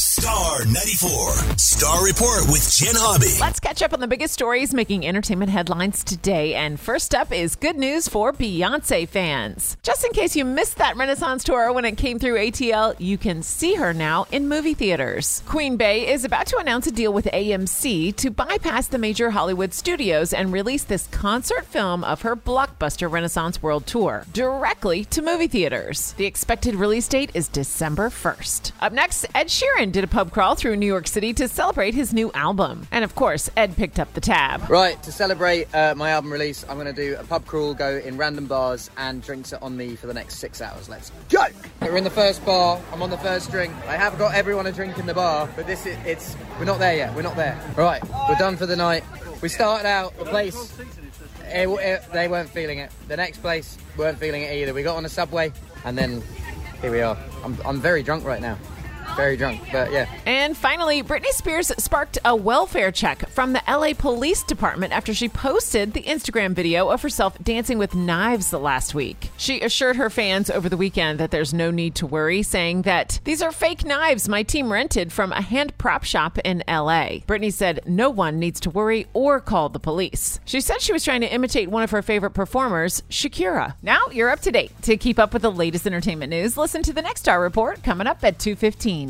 Star 94. Star Report with Jen Hobby. Let's catch up on the biggest stories making entertainment headlines today. And first up is good news for Beyonce fans. Just in case you missed that Renaissance tour when it came through ATL, you can see her now in movie theaters. Queen Bey is about to announce a deal with AMC to bypass the major Hollywood studios and release this concert film of her blockbuster Renaissance World Tour directly to movie theaters. The expected release date is December 1st. Up next, Ed Sheeran did a pub crawl through New York City to celebrate his new album. And of course, Ed picked up the tab. Right, to celebrate uh, my album release, I'm going to do a pub crawl, go in random bars, and drinks are on me for the next six hours. Let's go! We're in the first bar. I'm on the first drink. I have got everyone a drink in the bar, but this is it's we're not there yet. We're not there. Right, we're done for the night. We started out the place. It, it, they weren't feeling it. The next place weren't feeling it either. We got on a subway, and then here we are. I'm, I'm very drunk right now. Very drunk, but yeah. And finally, Britney Spears sparked a welfare check from the LA Police Department after she posted the Instagram video of herself dancing with knives the last week. She assured her fans over the weekend that there's no need to worry, saying that these are fake knives my team rented from a hand prop shop in LA. Britney said no one needs to worry or call the police. She said she was trying to imitate one of her favorite performers, Shakira. Now you're up to date. To keep up with the latest entertainment news, listen to the Next Star Report coming up at 2:15.